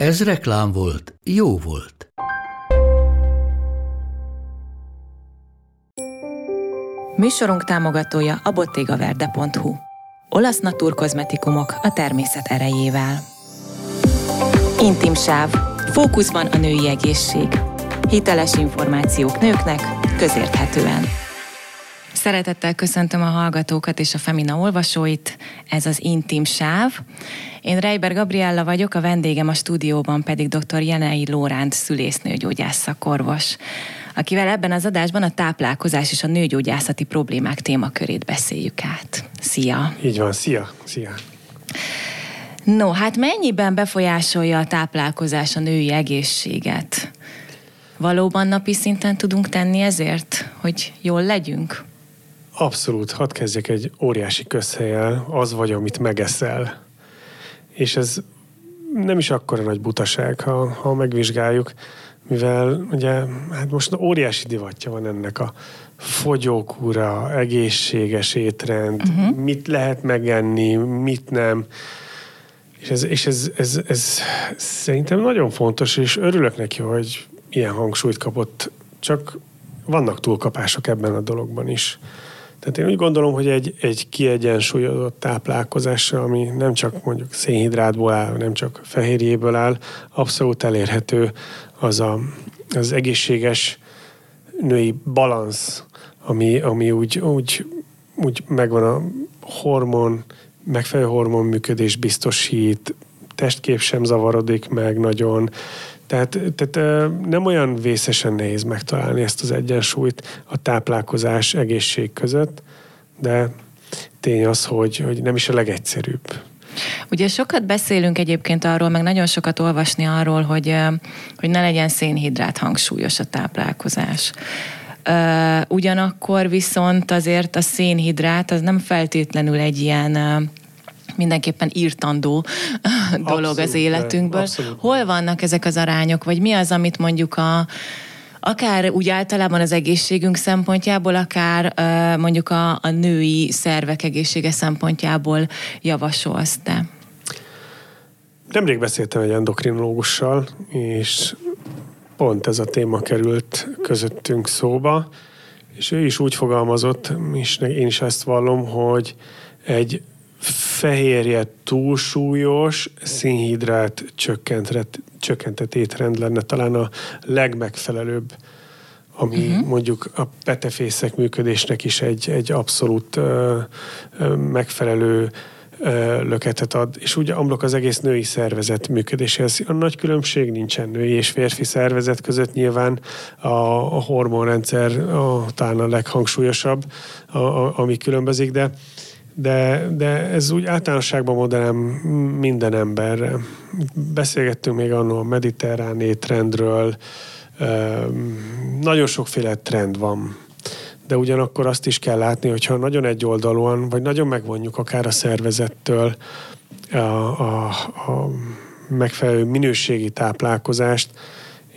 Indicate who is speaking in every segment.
Speaker 1: Ez reklám volt, jó volt.
Speaker 2: Műsorunk támogatója a bottegaverde.hu. Olasz naturkozmetikumok a természet erejével. Intim sáv. Fókuszban a női egészség. Hiteles információk nőknek, közérthetően. Szeretettel köszöntöm a hallgatókat és a Femina olvasóit. Ez az Intim sáv. Én Reiber Gabriella vagyok, a vendégem a stúdióban pedig dr. Jenei Lóránt szülésznőgyógyász szakorvos akivel ebben az adásban a táplálkozás és a nőgyógyászati problémák témakörét beszéljük át. Szia!
Speaker 3: Így van, szia! Szia!
Speaker 2: No, hát mennyiben befolyásolja a táplálkozás a női egészséget? Valóban napi szinten tudunk tenni ezért, hogy jól legyünk?
Speaker 3: Abszolút, hadd kezdjek egy óriási közhelyel, az vagy, amit megeszel. És ez nem is akkora nagy butaság, ha, ha megvizsgáljuk, mivel ugye hát most óriási divatja van ennek a fogyókúra, egészséges étrend, uh-huh. mit lehet megenni, mit nem. És ez, és ez, ez, ez szerintem nagyon fontos, és örülök neki, hogy ilyen hangsúlyt kapott, csak vannak túlkapások ebben a dologban is. Tehát én úgy gondolom, hogy egy, egy kiegyensúlyozott táplálkozással, ami nem csak mondjuk szénhidrátból áll, nem csak fehérjéből áll, abszolút elérhető az a, az egészséges női balansz, ami, ami úgy, úgy, úgy megvan a hormon, megfelelő hormon működés biztosít, testkép sem zavarodik meg nagyon, tehát, tehát nem olyan vészesen nehéz megtalálni ezt az egyensúlyt a táplálkozás egészség között, de tény az, hogy, hogy nem is a legegyszerűbb.
Speaker 2: Ugye sokat beszélünk egyébként arról, meg nagyon sokat olvasni arról, hogy, hogy ne legyen szénhidrát hangsúlyos a táplálkozás. Ugyanakkor viszont azért a szénhidrát az nem feltétlenül egy ilyen mindenképpen írtandó dolog abszolút, az életünkből. Abszolút. Hol vannak ezek az arányok, vagy mi az, amit mondjuk a akár úgy általában az egészségünk szempontjából, akár mondjuk a, a női szervek egészsége szempontjából javasolsz te?
Speaker 3: Nemrég beszéltem egy endokrinológussal, és pont ez a téma került közöttünk szóba, és ő is úgy fogalmazott, és én is ezt vallom, hogy egy fehérje túlsúlyos, szénhidrát csökkentett étrend lenne talán a legmegfelelőbb, ami uh-huh. mondjuk a petefészek működésnek is egy, egy abszolút uh, megfelelő löketet ad, és úgy amlok az egész női szervezet működéséhez. A nagy különbség nincsen női és férfi szervezet között nyilván a, a hormonrendszer a, talán a leghangsúlyosabb, a, a, ami különbözik, de de, de ez úgy általánosságban mondanám minden emberre. Beszélgettünk még annól a mediterrán étrendről, nagyon sokféle trend van, de ugyanakkor azt is kell látni, hogyha nagyon egyoldalúan, vagy nagyon megvonjuk akár a szervezettől a, a, a megfelelő minőségi táplálkozást,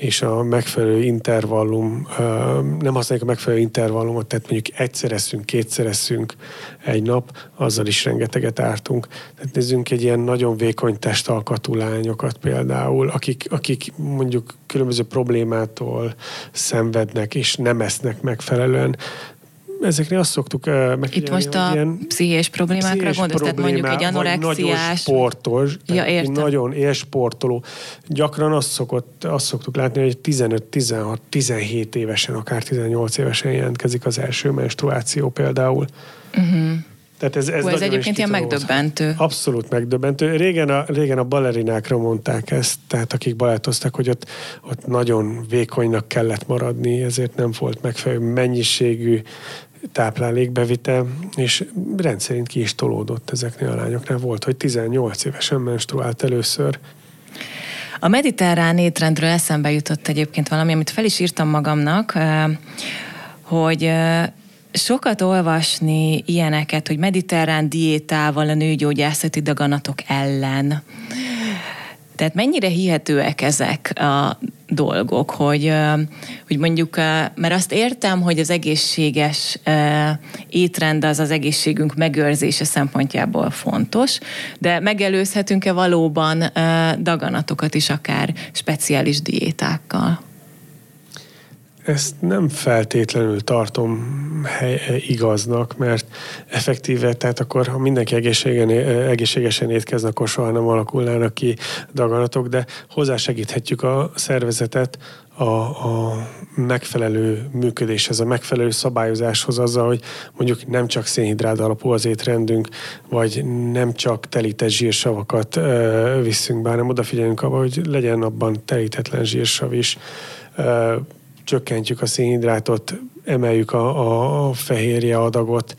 Speaker 3: és a megfelelő intervallum, nem használjuk a megfelelő intervallumot, tehát mondjuk egyszer eszünk, kétszer eszünk egy nap, azzal is rengeteget ártunk. Tehát nézzünk egy ilyen nagyon vékony testalkatú lányokat például, akik, akik mondjuk különböző problémától szenvednek és nem esznek megfelelően ezeknél azt szoktuk
Speaker 2: megfigyelni, Itt most a ilyen pszichés problémákra gondolsz, tehát mondjuk egy anorexiás... Nagyon
Speaker 3: sportos, ja, értem. nagyon élsportoló. Gyakran azt, szokott, azt szoktuk látni, hogy 15-16-17 évesen, akár 18 évesen jelentkezik az első menstruáció például. Uh-huh.
Speaker 2: Tehát ez, ez, Hú, ez egyébként ilyen megdöbbentő.
Speaker 3: Abszolút megdöbbentő. Régen a, régen a balerinákra mondták ezt, tehát akik balettoztak, hogy ott, ott nagyon vékonynak kellett maradni, ezért nem volt megfelelő mennyiségű táplálékbevitel, és rendszerint ki is tolódott ezeknél a lányoknál. Volt, hogy 18 évesen menstruált először.
Speaker 2: A mediterrán étrendről eszembe jutott egyébként valami, amit fel is írtam magamnak, hogy sokat olvasni ilyeneket, hogy mediterrán diétával a nőgyógyászati daganatok ellen. Tehát mennyire hihetőek ezek a dolgok, hogy, hogy mondjuk, mert azt értem, hogy az egészséges étrend az az egészségünk megőrzése szempontjából fontos, de megelőzhetünk-e valóban daganatokat is akár speciális diétákkal?
Speaker 3: Ezt nem feltétlenül tartom hely, igaznak, mert effektíve, tehát akkor ha mindenki egészségen, egészségesen étkezne, akkor soha nem alakulnának ki daganatok, de hozzásegíthetjük a szervezetet a, a megfelelő működéshez, a megfelelő szabályozáshoz azzal, hogy mondjuk nem csak szénhidrát alapú az étrendünk, vagy nem csak telített zsírsavakat ö, viszünk be, hanem odafigyelünk abba, hogy legyen abban telítetlen zsírsav is, ö, csökkentjük a szénhidrátot, emeljük a, a fehérje adagot.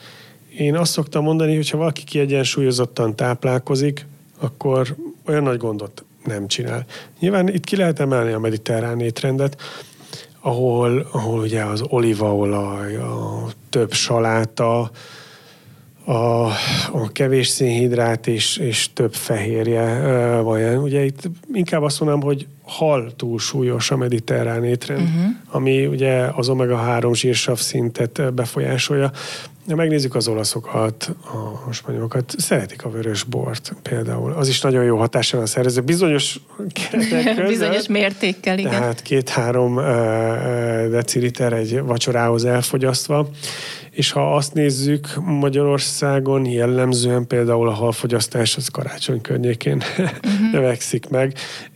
Speaker 3: Én azt szoktam mondani, hogy ha valaki kiegyensúlyozottan táplálkozik, akkor olyan nagy gondot nem csinál. Nyilván itt ki lehet emelni a mediterrán étrendet, ahol, ahol ugye az olívaolaj, a több saláta, a, a kevés szénhidrát és, és több fehérje van. Ugye itt inkább azt mondom, hogy hal túlsúlyos a mediterrán étrend, uh-huh. ami ugye az omega-3 zsírsav szintet befolyásolja. Ha megnézzük az olaszokat, a spanyolokat, szeretik a vörös bort például. Az is nagyon jó hatással a szervező. Bizonyos
Speaker 2: között, Bizonyos mértékkel, igen.
Speaker 3: Tehát két-három deciliter egy vacsorához elfogyasztva és ha azt nézzük, Magyarországon jellemzően például a halfogyasztás az karácsony környékén uh-huh. növekszik meg,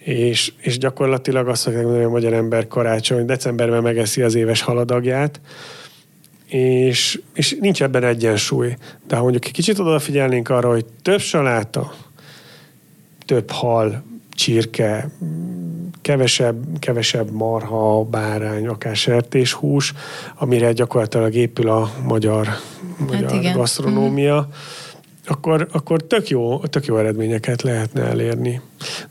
Speaker 3: és, és gyakorlatilag azt mondják, hogy a magyar ember karácsony, decemberben megeszi az éves haladagját, és, és nincs ebben egyensúly. De ha mondjuk egy kicsit odafigyelnénk arra, hogy több saláta, több hal, csirke, kevesebb, kevesebb marha, bárány, akár sertéshús, amire gyakorlatilag épül a magyar, magyar hát gasztronómia, mm. Akkor, akkor tök, jó, tök jó eredményeket lehetne elérni.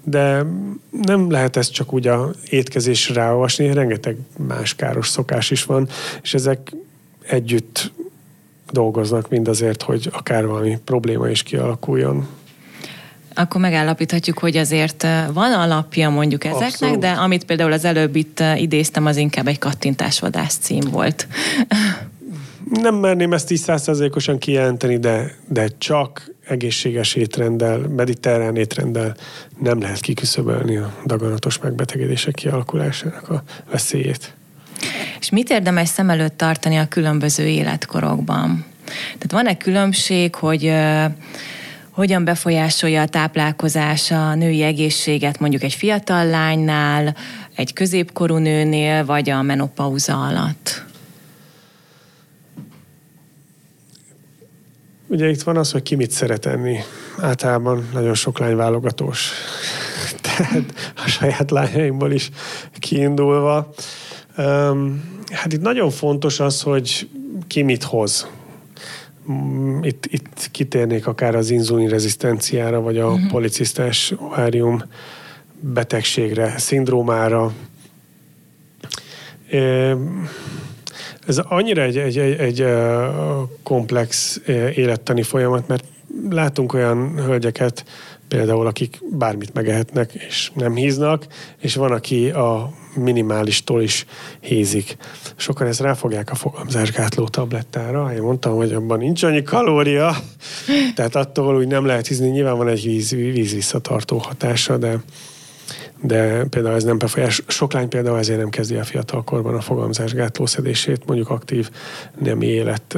Speaker 3: De nem lehet ezt csak úgy a étkezésre ráolvasni, rengeteg más káros szokás is van, és ezek együtt dolgoznak mindazért, hogy akár valami probléma is kialakuljon
Speaker 2: akkor megállapíthatjuk, hogy azért van alapja mondjuk ezeknek, Abszolút. de amit például az előbb itt idéztem, az inkább egy kattintásvadász cím volt.
Speaker 3: Nem merném ezt így százszerzékosan kijelenteni, de, de csak egészséges étrenddel, mediterrán étrenddel nem lehet kiküszöbölni a daganatos megbetegedések kialakulásának a veszélyét.
Speaker 2: És mit érdemes szem előtt tartani a különböző életkorokban? Tehát van-e különbség, hogy hogyan befolyásolja a táplálkozás a női egészséget mondjuk egy fiatal lánynál, egy középkorú nőnél, vagy a menopauza alatt?
Speaker 3: Ugye itt van az, hogy ki mit szeret enni. Általában nagyon sok lány válogatós. Tehát a saját lányaimból is kiindulva. hát itt nagyon fontos az, hogy ki mit hoz. Mm, itt, itt kitérnék akár az inzulinrezisztenciára, vagy a uh-huh. policisztás ovárium betegségre, szindrómára. Ez annyira egy, egy, egy, egy komplex élettani folyamat, mert látunk olyan hölgyeket, például akik bármit megehetnek, és nem híznak, és van, aki a minimálistól is hízik. Sokan ezt ráfogják a fogamzásgátló tablettára. Én mondtam, hogy abban nincs annyi kalória, tehát attól úgy nem lehet hízni. Nyilván van egy víz, víz visszatartó hatása, de de például ez nem befolyás. Sok lány például ezért nem kezdi a fiatalkorban a fogamzásgátló szedését, mondjuk aktív nem élet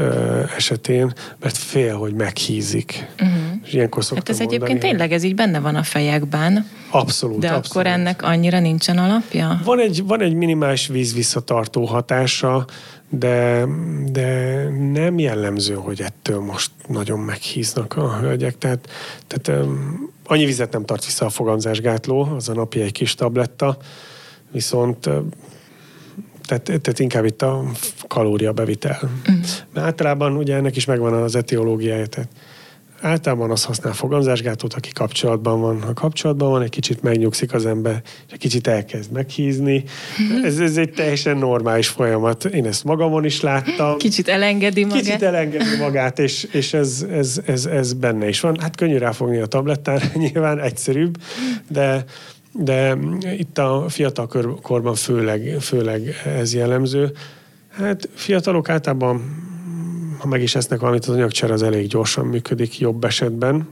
Speaker 3: esetén, mert fél, hogy meghízik. Uh-huh. És ilyenkor
Speaker 2: hát ez mondani, egyébként tényleg ez így benne van a fejekben.
Speaker 3: Abszolút.
Speaker 2: De
Speaker 3: abszolút.
Speaker 2: akkor ennek annyira nincsen alapja?
Speaker 3: Van egy, van egy minimális víz visszatartó hatása, de, de nem jellemző, hogy ettől most nagyon meghíznak a hölgyek. Tehát, tehát annyi vizet nem tart vissza a fogamzásgátló, az a napi egy kis tabletta, viszont tehát, tehát inkább itt a kalória bevitel. Uh-huh. Mert általában ugye ennek is megvan az etiológiája, tehát általában az használ fogamzásgátót, aki kapcsolatban van. Ha kapcsolatban van, egy kicsit megnyugszik az ember, és egy kicsit elkezd meghízni. Ez, ez egy teljesen normális folyamat. Én ezt magamon is láttam.
Speaker 2: Kicsit elengedi magát.
Speaker 3: Kicsit elengedi magát, és, és ez, ez, ez, ez benne is van. Hát könnyű ráfogni a tablettára, nyilván egyszerűbb, de de itt a fiatal korban főleg, főleg ez jellemző. Hát fiatalok általában, ha meg is esznek valamit, az anyagcsere az elég gyorsan működik jobb esetben.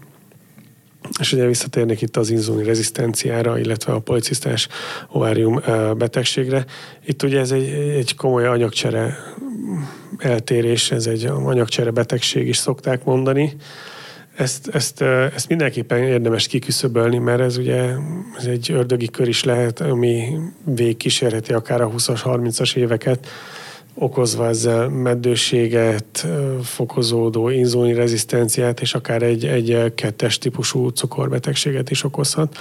Speaker 3: És ugye visszatérnék itt az inzulin rezisztenciára, illetve a policisztás ovárium betegségre. Itt ugye ez egy, egy komoly anyagcsere eltérés, ez egy anyagcsere betegség is szokták mondani ezt, ezt, ezt mindenképpen érdemes kiküszöbölni, mert ez ugye ez egy ördögi kör is lehet, ami végigkísérheti akár a 20-as, 30-as éveket, okozva ezzel meddőséget, fokozódó inzulin rezisztenciát, és akár egy, egy kettes típusú cukorbetegséget is okozhat.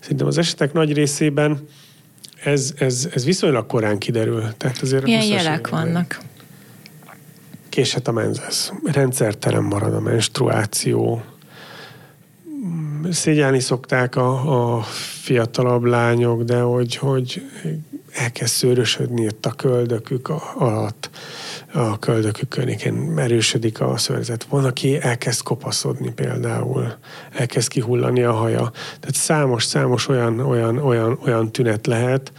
Speaker 3: Szerintem az esetek nagy részében ez, ez, ez viszonylag korán kiderül. Tehát azért
Speaker 2: Milyen jelek vannak?
Speaker 3: késhet a menzesz, rendszertelen marad a menstruáció, szégyelni szokták a, a fiatalabb lányok, de hogy, hogy elkezd szőrösödni itt a köldökük alatt, a köldökük környékén erősödik a szörzet. Van, aki elkezd kopaszodni például, elkezd kihullani a haja. Tehát számos-számos olyan, olyan, olyan, olyan tünet lehet,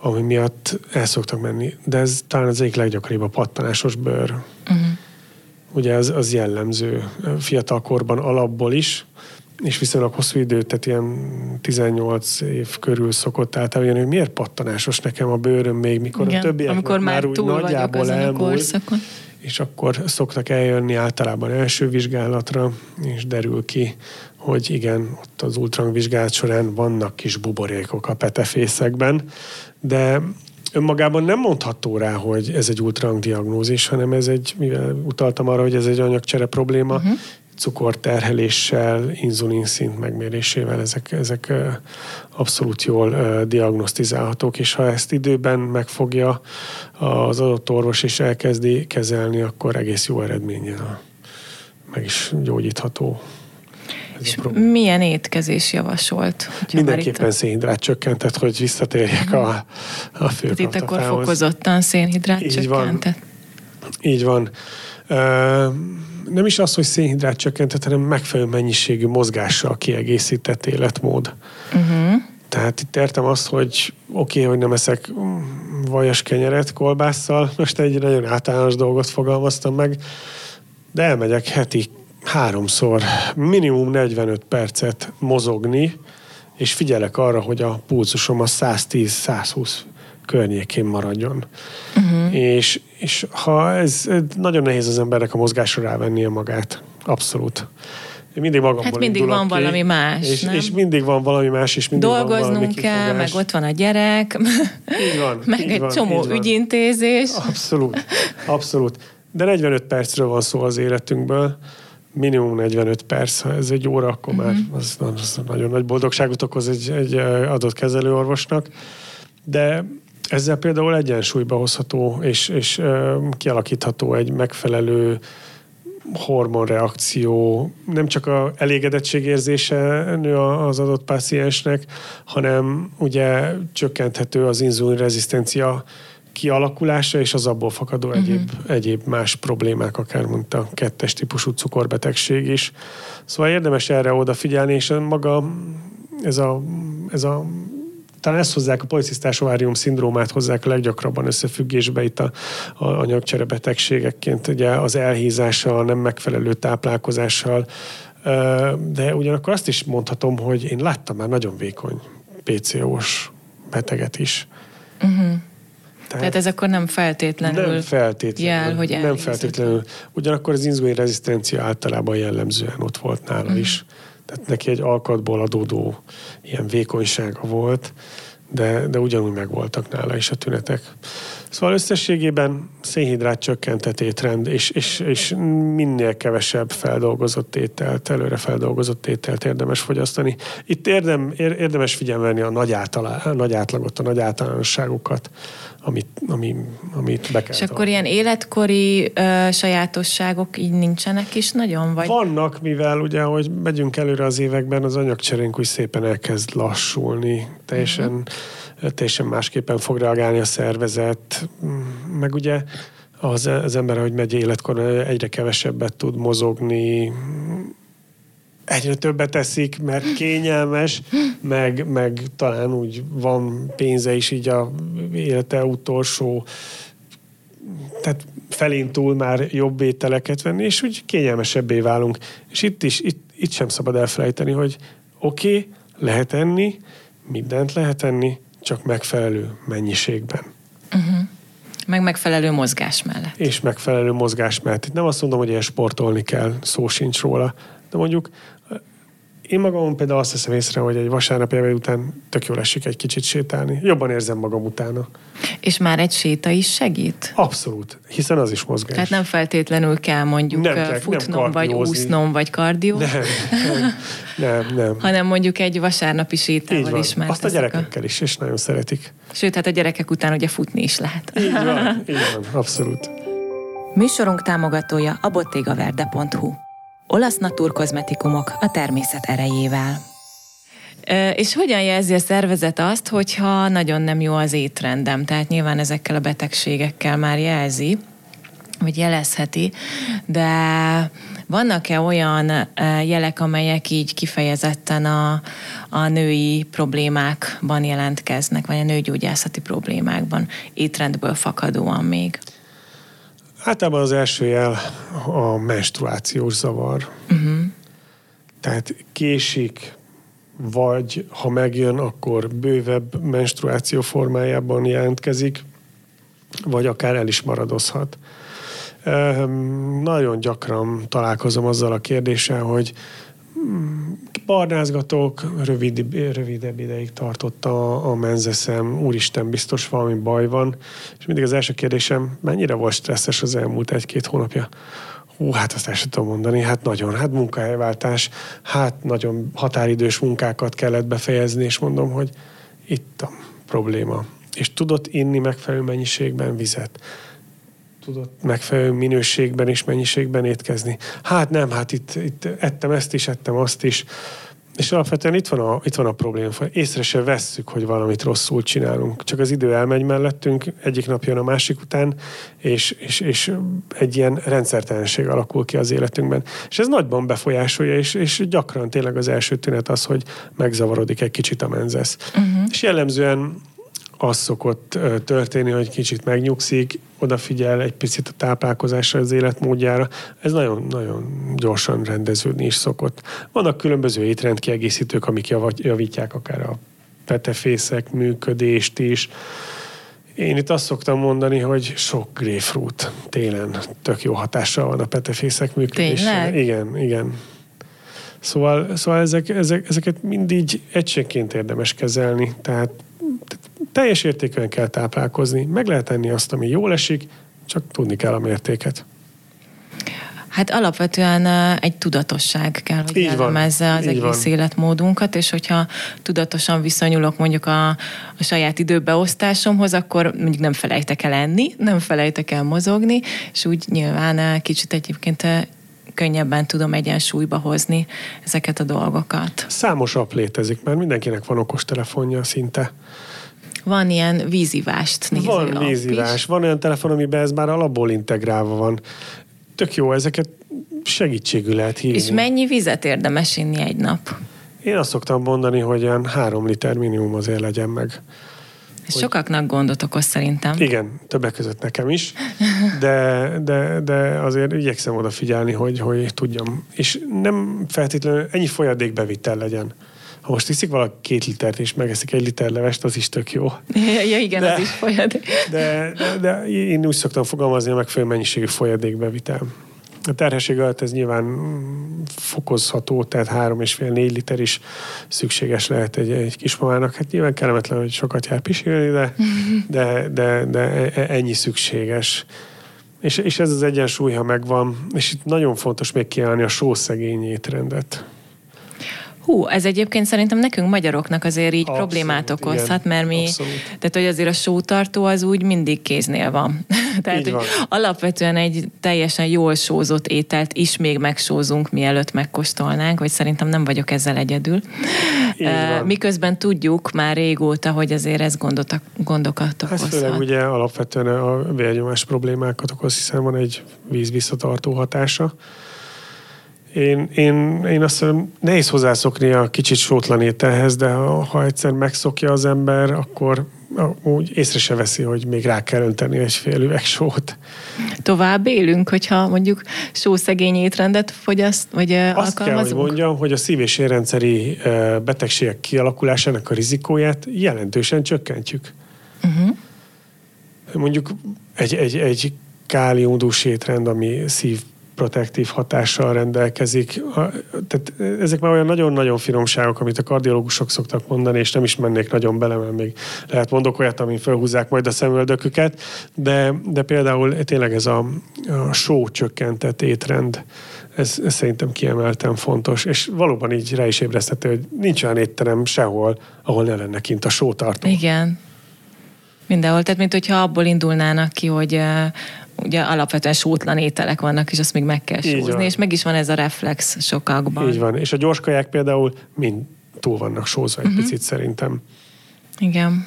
Speaker 3: ami miatt el szoktak menni. De ez talán az egyik leggyakoribb a pattanásos bőr. Uh-huh. Ugye az, az jellemző fiatalkorban alapból is, és viszonylag hosszú idő, tehát ilyen 18 év körül szokott általában hogy miért pattanásos nekem a bőröm még, mikor Igen, a többiek
Speaker 2: amikor már, már úgy túl nagyjából elmúlt.
Speaker 3: És akkor szoktak eljönni általában első vizsgálatra, és derül ki, hogy igen, ott az ultrangvizsgálat során vannak kis buborékok a petefészekben, de önmagában nem mondható rá, hogy ez egy ultrang diagnózis, hanem ez egy, mivel utaltam arra, hogy ez egy anyagcsere probléma, uh-huh. Cukorterheléssel, inzulinszint megmérésével ezek, ezek abszolút jól diagnosztizálhatók, és ha ezt időben megfogja az adott orvos és elkezdi kezelni, akkor egész jó eredménnyel meg is gyógyítható
Speaker 2: és milyen étkezés javasolt?
Speaker 3: Mindenképpen itt... szénhidrát csökkentett, hogy visszatérjek a, a fő
Speaker 2: Itt akkor fokozottan szénhidrát Így csökkentett.
Speaker 3: Van. Így van. Uh, nem is az, hogy szénhidrát csökkentett, hanem megfelelő mennyiségű mozgással kiegészített életmód. Uh-huh. Tehát itt értem azt, hogy oké, okay, hogy nem eszek vajas kenyeret kolbásszal, most egy nagyon általános dolgot fogalmaztam meg, de elmegyek heti háromszor, minimum 45 percet mozogni, és figyelek arra, hogy a pulzusom a 110-120 környékén maradjon. Uh-huh. És, és ha ez, nagyon nehéz az embernek a mozgásra rávennie magát. Abszolút. Én mindig magamból
Speaker 2: Hát mindig van ki, valami más,
Speaker 3: és,
Speaker 2: nem?
Speaker 3: és mindig van valami más, és mindig
Speaker 2: Dolgoznunk
Speaker 3: van valami
Speaker 2: kell,
Speaker 3: kifogás.
Speaker 2: meg ott van a gyerek,
Speaker 3: így van,
Speaker 2: meg
Speaker 3: így
Speaker 2: egy
Speaker 3: van,
Speaker 2: csomó
Speaker 3: így van.
Speaker 2: ügyintézés.
Speaker 3: Abszolút, abszolút. De 45 percről van szó az életünkből minimum 45 perc, ha ez egy óra, akkor uh-huh. már mhm. az, az nagyon nagy boldogságot okoz egy, egy adott kezelőorvosnak. De ezzel például egyensúlyba hozható és, és kialakítható egy megfelelő hormonreakció, nem csak a elégedettségérzése nő az adott páciensnek, hanem ugye csökkenthető az inzulin rezisztencia kialakulása és az abból fakadó uh-huh. egyéb, egyéb más problémák, akár mondta a kettes típusú cukorbetegség is. Szóval érdemes erre odafigyelni, és maga ez a, ez a talán ezt hozzák, a policisztás ovárium szindrómát hozzák a leggyakrabban összefüggésbe itt a, a anyagcsere betegségekként, ugye az elhízással, nem megfelelő táplálkozással, de ugyanakkor azt is mondhatom, hogy én láttam már nagyon vékony PCO-s beteget is. Uh-huh.
Speaker 2: Tehát, Tehát ez akkor nem feltétlenül
Speaker 3: nem feltétlenül,
Speaker 2: jel, hogy
Speaker 3: Nem feltétlenül. Ugyanakkor az inzulin rezisztencia általában jellemzően ott volt nála mm. is. Neki egy alkatból adódó ilyen vékonysága volt, de, de ugyanúgy megvoltak nála is a tünetek. Szóval összességében szénhidrát csökkentett étrend, és, és, és minél kevesebb feldolgozott ételt, előre feldolgozott ételt érdemes fogyasztani. Itt érdem, érdemes figyelni a nagy, általá, nagy átlagot, a nagy általánosságokat, amit, ami, amit be kell
Speaker 2: És akkor ilyen életkori ö, sajátosságok így nincsenek is nagyon? Vagy?
Speaker 3: Vannak, mivel ugye, hogy megyünk előre az években, az anyagcserénk úgy szépen elkezd lassulni. Teljesen, uh-huh. Teljesen másképpen fog reagálni a szervezet. Meg ugye az, az ember, hogy megy életkor, egyre kevesebbet tud mozogni, egyre többet teszik, mert kényelmes, meg, meg talán úgy van pénze is így a élete utolsó tehát felén túl már jobb ételeket venni, és úgy kényelmesebbé válunk. És itt is, itt, itt sem szabad elfelejteni, hogy oké, okay, lehet enni, mindent lehet enni, csak megfelelő mennyiségben.
Speaker 2: Uh-huh. Meg megfelelő mozgás mellett.
Speaker 3: És megfelelő mozgás mellett. Itt nem azt mondom, hogy ilyen sportolni kell, szó sincs róla, de mondjuk én magam például azt hiszem észre, hogy egy vasárnap ebéd után tök jól esik egy kicsit sétálni. Jobban érzem magam utána.
Speaker 2: És már egy séta is segít?
Speaker 3: Abszolút, hiszen az is mozgás.
Speaker 2: Tehát nem feltétlenül kell mondjuk nem kell, futnom, nem vagy úsznom, vagy kardió.
Speaker 3: Nem, nem, nem, nem.
Speaker 2: Hanem mondjuk egy vasárnapi sétával is már.
Speaker 3: Azt a gyerekekkel a... is, és nagyon szeretik.
Speaker 2: Sőt, hát a gyerekek után ugye futni is lehet.
Speaker 3: Így van, így van, abszolút.
Speaker 2: Műsorunk támogatója a bottegaverde.hu Olasz naturkozmetikumok a természet erejével. És hogyan jelzi a szervezet azt, hogyha nagyon nem jó az étrendem? Tehát nyilván ezekkel a betegségekkel már jelzi, vagy jelezheti, de vannak-e olyan jelek, amelyek így kifejezetten a, a női problémákban jelentkeznek, vagy a nőgyógyászati problémákban, étrendből fakadóan még?
Speaker 3: Általában az első jel a menstruációs zavar. Uh-huh. Tehát késik, vagy ha megjön, akkor bővebb menstruáció formájában jelentkezik, vagy akár el is maradozhat. Nagyon gyakran találkozom azzal a kérdéssel, hogy barnázgatok, rövid, rövidebb ideig tartott a, a menzeszem, úristen, biztos valami baj van, és mindig az első kérdésem, mennyire volt stresszes az elmúlt egy-két hónapja? Hú, hát azt el sem tudom mondani, hát nagyon, hát munkahelyváltás, hát nagyon határidős munkákat kellett befejezni, és mondom, hogy itt a probléma. És tudott inni megfelelő mennyiségben vizet tudott megfelelő minőségben és mennyiségben étkezni. Hát nem, hát itt, itt ettem ezt is, ettem azt is. És alapvetően itt van a, itt van a probléma. Észre se vesszük, hogy valamit rosszul csinálunk. Csak az idő elmegy mellettünk, egyik nap jön a másik után, és, és, és egy ilyen rendszertelenség alakul ki az életünkben. És ez nagyban befolyásolja, és, és gyakran tényleg az első tünet az, hogy megzavarodik egy kicsit a menzesz. Uh-huh. És jellemzően az szokott történni, hogy kicsit megnyugszik, odafigyel egy picit a táplálkozásra, az életmódjára. Ez nagyon-nagyon gyorsan rendeződni is szokott. Vannak különböző étrendkiegészítők, amik javítják akár a petefészek működést is. Én itt azt szoktam mondani, hogy sok grapefruit télen tök jó hatással van a petefészek működésére.
Speaker 2: Tényleg?
Speaker 3: Igen, igen. Szóval, szóval ezek, ezek, ezeket mindig egységként érdemes kezelni. Tehát teljes értékűen kell táplálkozni, meg lehet enni azt, ami jól esik, csak tudni kell a mértéket.
Speaker 2: Hát alapvetően egy tudatosság kell, hogy jellemezze az egész van. életmódunkat, és hogyha tudatosan viszonyulok mondjuk a, a saját időbeosztásomhoz, akkor mondjuk nem felejtek el enni, nem felejtek el mozogni, és úgy nyilván kicsit egyébként könnyebben tudom egyensúlyba hozni ezeket a dolgokat.
Speaker 3: Számos app létezik, mert mindenkinek van okostelefonja szinte.
Speaker 2: Van ilyen vízívást néző
Speaker 3: Van vízívás, van olyan telefon, amiben ez már alapból integrálva van. Tök jó, ezeket segítségül lehet hívni.
Speaker 2: És mennyi vizet érdemes inni egy nap?
Speaker 3: Én azt szoktam mondani, hogy ilyen három liter minimum azért legyen meg.
Speaker 2: Hogy... sokaknak gondot okoz szerintem.
Speaker 3: Igen, többek között nekem is, de, de, de azért igyekszem odafigyelni, hogy, hogy tudjam. És nem feltétlenül ennyi folyadékbevitel legyen ha most iszik valaki két litert és megeszik egy liter levest, az is tök jó.
Speaker 2: Ja, igen, de, az is folyadék.
Speaker 3: De, de, de én úgy szoktam fogalmazni a megfelelő mennyiségű folyadékbevitel. A terhesség alatt ez nyilván fokozható, tehát 3,5-4 liter is szükséges lehet egy, egy kismamának. Hát nyilván kellemetlen, hogy sokat jár pisilni, de, de, de, de e, ennyi szükséges. És, és ez az egyensúly, ha megvan, és itt nagyon fontos még kiállni a sószegény étrendet.
Speaker 2: Hú, ez egyébként szerintem nekünk magyaroknak azért így abszolút, problémát okozhat, igen, mert mi, abszolút. tehát hogy azért a sótartó az úgy mindig kéznél van. tehát, hogy alapvetően egy teljesen jól sózott ételt is még megsózunk, mielőtt megkóstolnánk, vagy szerintem nem vagyok ezzel egyedül. Miközben tudjuk már régóta, hogy azért ez gondot, gondokat okozhat.
Speaker 3: Hát főleg ugye alapvetően a vérnyomás problémákat okoz, hiszen van egy víz visszatartó hatása én, én, én azt mondom, nehéz hozzászokni a kicsit sótlan ételhez, de ha, ha egyszer megszokja az ember, akkor úgy észre se veszi, hogy még rá kell önteni egy fél üveg sót.
Speaker 2: Tovább élünk, hogyha mondjuk sószegény étrendet fogyaszt, vagy Azt alkalmazunk?
Speaker 3: kell, hogy mondjam, hogy a szív- és érrendszeri betegségek kialakulásának a rizikóját jelentősen csökkentjük. Uh-huh. Mondjuk egy, egy, egy káliumdús étrend, ami szív protektív hatással rendelkezik. Tehát ezek már olyan nagyon-nagyon finomságok, amit a kardiológusok szoktak mondani, és nem is mennék nagyon bele, mert még lehet mondok olyat, amin felhúzzák majd a szemöldöküket, de, de például tényleg ez a, a só csökkentett étrend, ez, ez szerintem kiemelten fontos, és valóban így rá is ébreszthető, hogy nincs olyan étterem sehol, ahol ne lenne kint a sótartó.
Speaker 2: Igen. Mindenhol, tehát mint hogyha abból indulnának ki, hogy ugye alapvetően sótlan ételek vannak, és azt még meg kell sózni, és meg is van ez a reflex sokakban.
Speaker 3: Így van, és a gyorskaják például mind túl vannak sózva egy uh-huh. picit szerintem.
Speaker 2: Igen.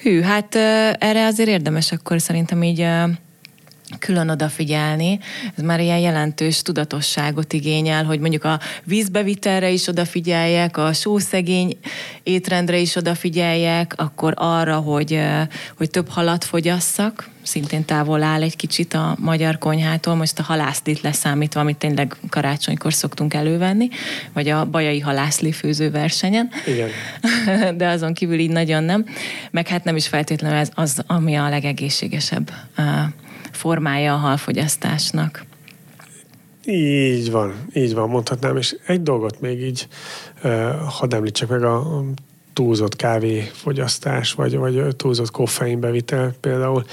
Speaker 2: Hű, hát erre azért érdemes akkor szerintem így külön odafigyelni. Ez már ilyen jelentős tudatosságot igényel, hogy mondjuk a vízbevitelre is odafigyeljek, a sószegény étrendre is odafigyeljek, akkor arra, hogy, hogy több halat fogyasszak, szintén távol áll egy kicsit a magyar konyhától, most a halászlit leszámítva, amit tényleg karácsonykor szoktunk elővenni, vagy a bajai halászli főző versenyen.
Speaker 3: Igen.
Speaker 2: De azon kívül így nagyon nem. Meg hát nem is feltétlenül ez az, ami a legegészségesebb formája a halfogyasztásnak.
Speaker 3: Így van, így van, mondhatnám, és egy dolgot még így uh, hadd említsek meg a túlzott kávéfogyasztás, vagy, vagy túlzott koffeinbevitel például.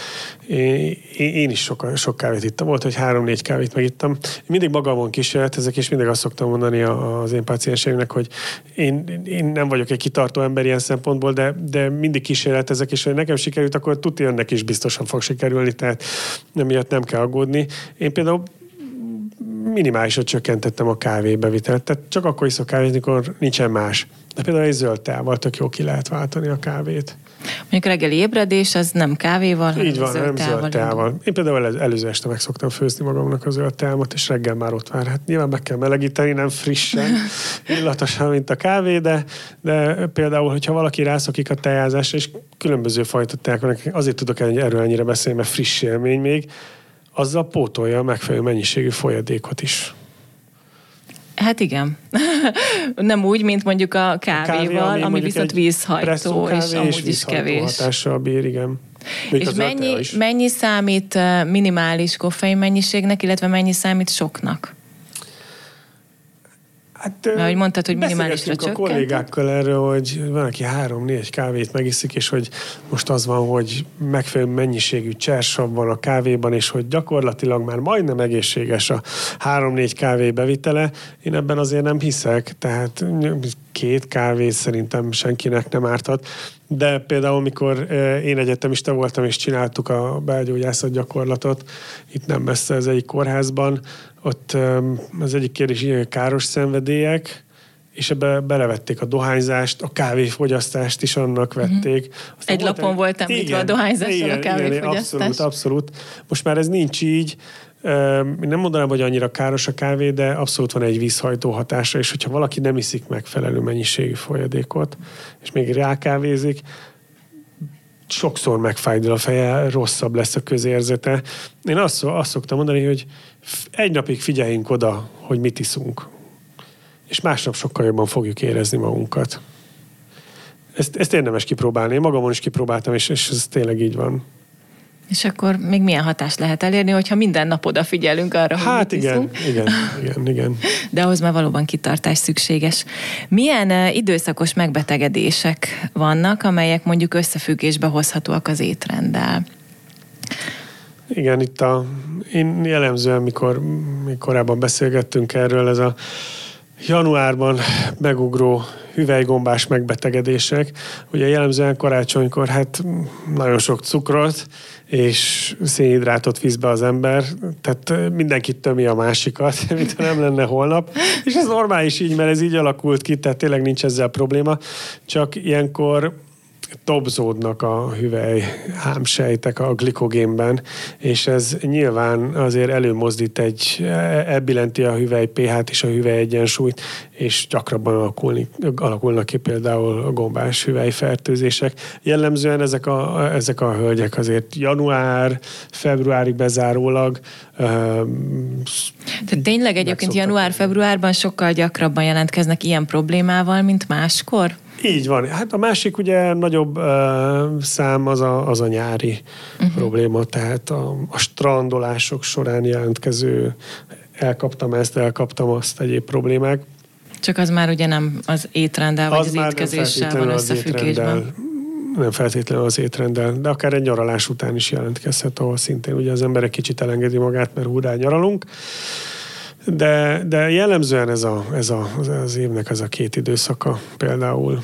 Speaker 3: Én, én is sok, sok kávét ittam. Volt, hogy három-négy kávét megittam. Én mindig magamon kísérletezek, és mindig azt szoktam mondani az én pácienseimnek, hogy én, én nem vagyok egy kitartó ember ilyen szempontból, de, de mindig kísérletezek, és hogy nekem sikerült, akkor tudja, önnek is biztosan fog sikerülni, tehát emiatt nem kell aggódni. Én például minimálisra csökkentettem a kávébevitelt, tehát csak akkor iszok kávét, amikor nincsen más. De például egy zöld tával tök jó ki lehet váltani a kávét.
Speaker 2: Mondjuk reggeli ébredés, az nem kávéval,
Speaker 3: Így van,
Speaker 2: zöld
Speaker 3: nem
Speaker 2: tával
Speaker 3: zöld tával. Én például el, előző este meg szoktam főzni magamnak a zöld támat, és reggel már ott vár. Hát nyilván meg kell melegíteni, nem frissen, illatosan, mint a kávé, de, de például, hogyha valaki rászokik a tejázásra, és különböző fajta teák azért tudok erről ennyire beszélni, mert friss élmény még, azzal pótolja a megfelelő mennyiségű folyadékot is.
Speaker 2: Hát igen. nem úgy, mint mondjuk a kávéval, a kávé, ami, ami viszont vízhajtó, és amúgy is kevés.
Speaker 3: hatással bír, igen.
Speaker 2: Még és mennyi, mennyi számít minimális koffein mennyiségnek, illetve mennyi számít soknak? Hát, Mert ahogy mondtad, hogy minimálisra
Speaker 3: a kollégákkal erről, hogy van, aki három-négy kávét megiszik, és hogy most az van, hogy megfelelő mennyiségű csersav van a kávéban, és hogy gyakorlatilag már majdnem egészséges a három-négy kávé bevitele. Én ebben azért nem hiszek, tehát két kávé szerintem senkinek nem árthat. De például, mikor én egyetemista voltam, és csináltuk a belgyógyászat gyakorlatot, itt nem messze az egyik kórházban, ott az egyik kérdés ilyen káros szenvedélyek, és ebbe belevették a dohányzást, a kávéfogyasztást is annak mhm. vették.
Speaker 2: Aztán Egy volt lapon volt említve a dohányzással igen, a kávéfogyasztás.
Speaker 3: Igen, abszolút, abszolút. Most már ez nincs így. Én nem mondanám, hogy annyira káros a kávé, de abszolút van egy vízhajtó hatása, és hogyha valaki nem iszik megfelelő mennyiségű folyadékot, és még rákávézik, sokszor megfájdul a feje, rosszabb lesz a közérzete. Én azt, azt szoktam mondani, hogy egy napig figyeljünk oda, hogy mit iszunk. És másnap sokkal jobban fogjuk érezni magunkat. Ezt, ezt érdemes kipróbálni. Én magamon is kipróbáltam, és, és ez tényleg így van.
Speaker 2: És akkor még milyen hatást lehet elérni, hogyha minden nap odafigyelünk arra, hogy
Speaker 3: Hát igen, igen, igen, igen.
Speaker 2: De ahhoz már valóban kitartás szükséges. Milyen uh, időszakos megbetegedések vannak, amelyek mondjuk összefüggésbe hozhatóak az étrenddel?
Speaker 3: Igen, itt a, én jellemzően, mikor, mikor korábban beszélgettünk erről, ez a januárban megugró hüvelygombás megbetegedések. Ugye jellemzően karácsonykor hát nagyon sok cukrot és szénhidrátot visz be az ember, tehát mindenki tömi a másikat, mint nem lenne holnap. És ez normális így, mert ez így alakult ki, tehát tényleg nincs ezzel probléma. Csak ilyenkor tobzódnak a hüvely hámsejtek a glikogénben, és ez nyilván azért előmozdít egy, elbillenti a hüvely pH-t és a hüvely egyensúlyt, és gyakrabban alakulni, alakulnak ki például a gombás hüvelyfertőzések. Jellemzően ezek a, ezek a hölgyek azért január, februárig bezárólag
Speaker 2: Tehát tényleg egyébként január-februárban sokkal gyakrabban jelentkeznek ilyen problémával, mint máskor?
Speaker 3: Így van. Hát a másik ugye nagyobb uh, szám az a, az a nyári uh-huh. probléma, tehát a, a strandolások során jelentkező elkaptam ezt, elkaptam azt egyéb problémák.
Speaker 2: Csak az már ugye nem az étrenddel, vagy az, az étkezéssel van összefüggésben.
Speaker 3: Nem feltétlenül az étrenddel, de akár egy nyaralás után is jelentkezhet, ahol szintén ugye az ember egy kicsit elengedi magát, mert hurrá nyaralunk. De, de jellemzően ez, a, ez a, az évnek az a két időszaka például.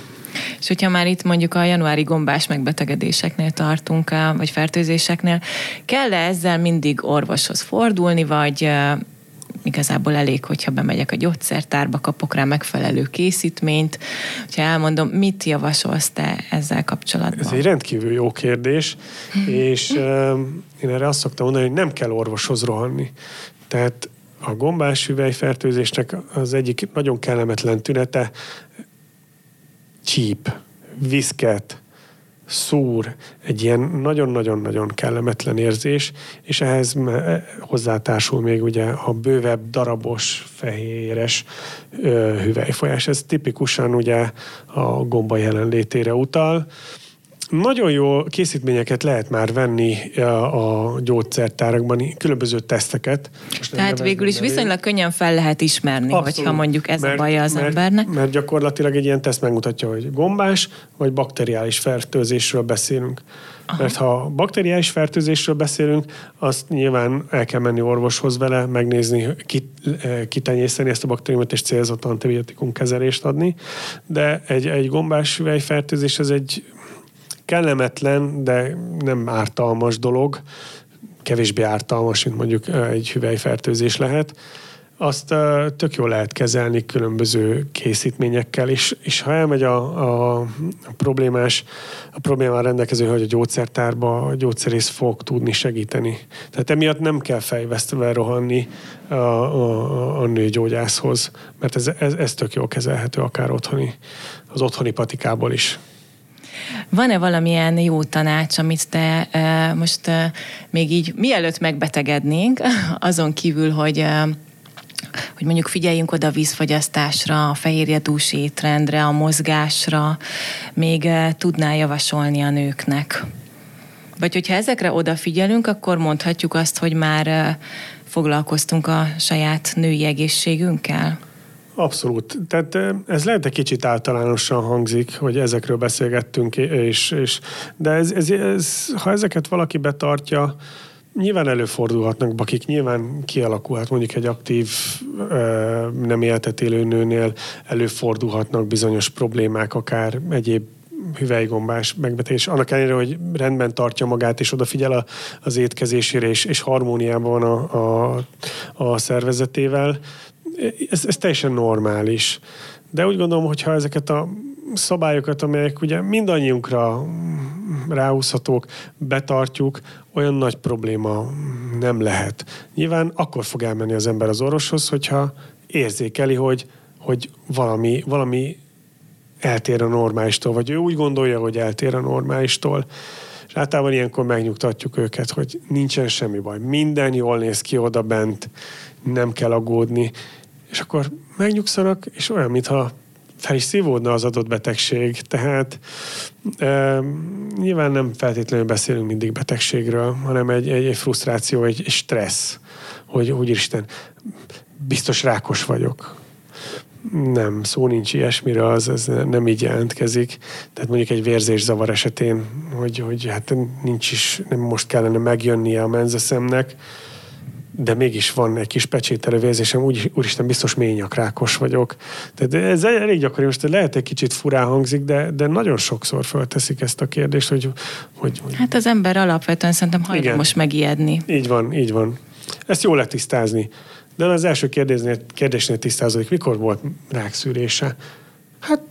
Speaker 2: És hogyha már itt mondjuk a januári gombás megbetegedéseknél tartunk, vagy fertőzéseknél, kell-e ezzel mindig orvoshoz fordulni, vagy igazából elég, hogyha bemegyek a gyógyszertárba, kapok rá megfelelő készítményt. Ha elmondom, mit javasolsz te ezzel kapcsolatban?
Speaker 3: Ez egy rendkívül jó kérdés, és én erre azt szoktam mondani, hogy nem kell orvoshoz rohanni. Tehát a gombás hüvelyfertőzésnek az egyik nagyon kellemetlen tünete csíp, viszket, szúr, egy ilyen nagyon-nagyon-nagyon kellemetlen érzés, és ehhez hozzátársul még ugye a bővebb, darabos, fehéres hüvelyfolyás. Ez tipikusan ugye a gomba jelenlétére utal. Nagyon jó készítményeket lehet már venni a gyógyszertárakban, különböző teszteket.
Speaker 2: Most Tehát végül is viszonylag könnyen fel lehet ismerni, Abszolút, hogyha mondjuk ez mert, a baja az
Speaker 3: mert,
Speaker 2: embernek.
Speaker 3: Mert gyakorlatilag egy ilyen teszt megmutatja, hogy gombás vagy bakteriális fertőzésről beszélünk. Aha. Mert ha bakteriális fertőzésről beszélünk, azt nyilván el kell menni orvoshoz vele, megnézni, kit, kitenyészteni ezt a baktériumot, és célzott antibiotikum kezelést adni. De egy, egy gombás fertőzés, ez egy kellemetlen, de nem ártalmas dolog, kevésbé ártalmas, mint mondjuk egy hüvelyfertőzés lehet, azt tök jól lehet kezelni különböző készítményekkel, és, és ha elmegy a, a, problémás, a problémával rendelkező, hogy a gyógyszertárba a gyógyszerész fog tudni segíteni. Tehát emiatt nem kell fejvesztve rohanni a, a, a nőgyógyászhoz, mert ez, ez, ez tök jól kezelhető akár otthoni, az otthoni patikából is.
Speaker 2: Van-e valamilyen jó tanács, amit te most még így mielőtt megbetegednénk, azon kívül, hogy hogy mondjuk figyeljünk oda a vízfogyasztásra, a fehérjedús étrendre, a mozgásra, még tudná javasolni a nőknek? Vagy hogyha ezekre odafigyelünk, akkor mondhatjuk azt, hogy már foglalkoztunk a saját női egészségünkkel?
Speaker 3: Abszolút. Tehát ez lehet egy kicsit általánosan hangzik, hogy ezekről beszélgettünk, és, és de ez, ez, ez, ha ezeket valaki betartja, nyilván előfordulhatnak bakik, nyilván kialakulhat mondjuk egy aktív nem éltet élő nőnél előfordulhatnak bizonyos problémák, akár egyéb hüvelygombás megbetegés. Annak ellenére, hogy rendben tartja magát, és odafigyel a, az étkezésére, és, és harmóniában van a, a, a szervezetével, ez, ez teljesen normális. De úgy gondolom, hogy ha ezeket a szabályokat, amelyek ugye mindannyiunkra ráhúzhatók, betartjuk, olyan nagy probléma nem lehet. Nyilván akkor fog elmenni az ember az orvoshoz, hogyha érzékeli, hogy, hogy valami, valami eltér a normálistól, vagy ő úgy gondolja, hogy eltér a normálistól. És általában ilyenkor megnyugtatjuk őket, hogy nincsen semmi baj. Minden jól néz ki oda bent, nem kell aggódni és akkor megnyugszanak, és olyan, mintha fel is szívódna az adott betegség. Tehát e, nyilván nem feltétlenül beszélünk mindig betegségről, hanem egy, egy, egy frusztráció, egy, egy stressz, hogy úristen, biztos rákos vagyok. Nem, szó nincs ilyesmire, az, az nem így jelentkezik. Tehát mondjuk egy vérzészavar esetén, hogy, hogy hát nincs is, nem most kellene megjönnie a menzeszemnek, de mégis van egy kis pecsételő vérzésem, úgy, úristen, biztos ményakrákos vagyok. Tehát ez elég gyakori, most lehet egy kicsit furán hangzik, de, de nagyon sokszor fölteszik ezt a kérdést, hogy, hogy, hogy...
Speaker 2: Hát az ember alapvetően szerintem hajlamos megijedni.
Speaker 3: Így van, így van. Ezt jól lehet tisztázni. De az első kérdésnél, kérdésnél tisztázódik, mikor volt rákszűrése? Hát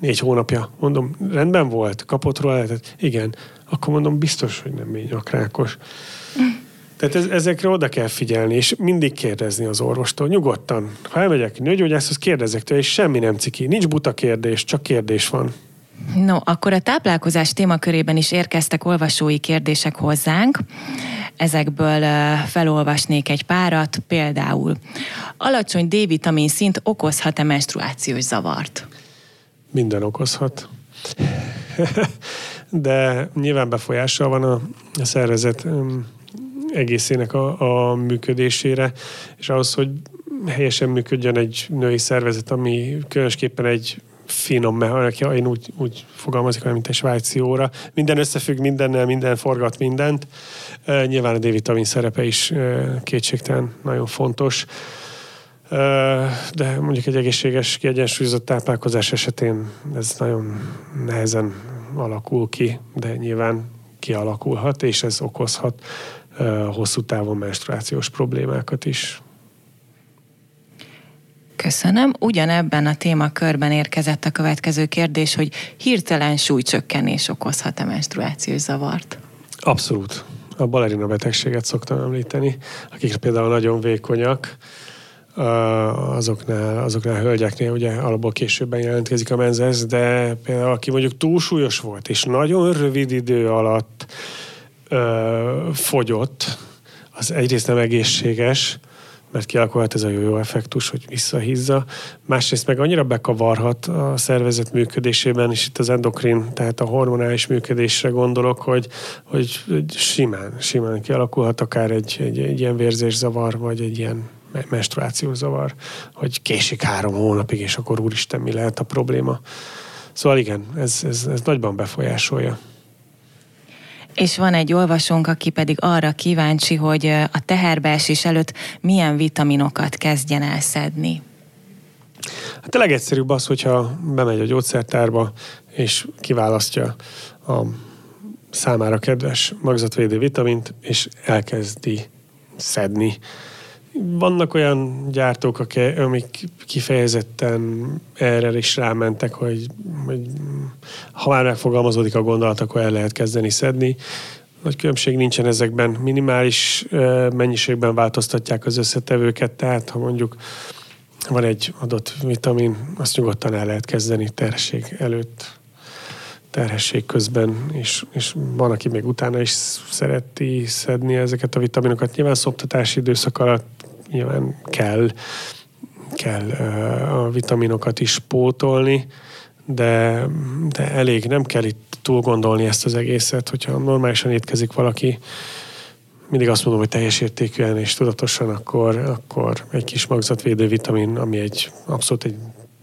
Speaker 3: négy hónapja. Mondom, rendben volt, kapott róla lehetett. Igen. Akkor mondom, biztos, hogy nem ményakrákos. Tehát ez, ezekre oda kell figyelni, és mindig kérdezni az orvostól, nyugodtan. Ha elmegyek nőgyógyászhoz, kérdezek tőle, és semmi nem ciki. Nincs buta kérdés, csak kérdés van.
Speaker 2: No, akkor a táplálkozás témakörében is érkeztek olvasói kérdések hozzánk. Ezekből felolvasnék egy párat, például alacsony D-vitamin szint okozhat-e menstruációs zavart?
Speaker 3: Minden okozhat. De nyilván befolyással van a, a szervezet egészének a, a működésére, és ahhoz, hogy helyesen működjön egy női szervezet, ami különösképpen egy finom mechanika, én úgy, úgy fogalmazik, mint egy svájci óra. Minden összefügg mindennel, minden forgat mindent. Nyilván a D-vitamin szerepe is kétségtelen nagyon fontos. De mondjuk egy egészséges, kiegyensúlyozott táplálkozás esetén ez nagyon nehezen alakul ki, de nyilván kialakulhat, és ez okozhat hosszú távon menstruációs problémákat is.
Speaker 2: Köszönöm. Ugyanebben a témakörben érkezett a következő kérdés, hogy hirtelen súlycsökkenés okozhat-e menstruációs zavart?
Speaker 3: Abszolút. A balerina betegséget szoktam említeni, akik például nagyon vékonyak, azoknál, azoknál a hölgyeknél ugye alapból későbben jelentkezik a menzez, de például aki mondjuk túlsúlyos volt, és nagyon rövid idő alatt ö, fogyott, az egyrészt nem egészséges, mert kialakulhat ez a jó effektus, hogy visszahízza. Másrészt meg annyira bekavarhat a szervezet működésében, és itt az endokrin, tehát a hormonális működésre gondolok, hogy, hogy simán, simán kialakulhat akár egy, egy, egy ilyen vérzészavar, vagy egy ilyen menstruációzavar, hogy késik három hónapig, és akkor úristen, mi lehet a probléma. Szóval igen, ez, ez, ez nagyban befolyásolja.
Speaker 2: És van egy olvasónk, aki pedig arra kíváncsi, hogy a teherbeesés előtt milyen vitaminokat kezdjen el szedni.
Speaker 3: Hát a legegyszerűbb az, hogyha bemegy a gyógyszertárba, és kiválasztja a számára kedves magzatvédő vitamint, és elkezdi szedni vannak olyan gyártók, amik kifejezetten erre is rámentek, hogy, hogy ha már megfogalmazódik a gondolat, akkor el lehet kezdeni szedni. Nagy különbség nincsen ezekben. Minimális mennyiségben változtatják az összetevőket, tehát ha mondjuk van egy adott vitamin, azt nyugodtan el lehet kezdeni terhesség előtt, terhesség közben, és, és van, aki még utána is szereti szedni ezeket a vitaminokat. Nyilván szoptatási időszak alatt nyilván kell, kell a vitaminokat is pótolni, de, de elég, nem kell itt túl gondolni ezt az egészet, hogyha normálisan étkezik valaki, mindig azt mondom, hogy teljes értékűen és tudatosan, akkor, akkor egy kis magzatvédő vitamin, ami egy abszolút egy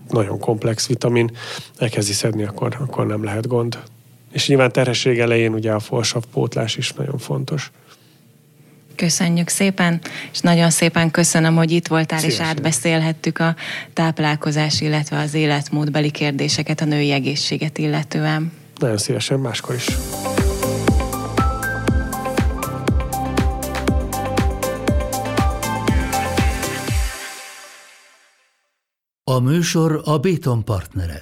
Speaker 3: nagyon komplex vitamin, elkezdi szedni, akkor, akkor nem lehet gond. És nyilván terhesség elején ugye a forsav pótlás is nagyon fontos.
Speaker 2: Köszönjük szépen, és nagyon szépen köszönöm, hogy itt voltál, Szívesen. és átbeszélhettük a táplálkozás, illetve az életmódbeli kérdéseket, a női egészséget illetően.
Speaker 3: Nagyon szívesen, máskor is.
Speaker 1: A műsor a Béton partnere.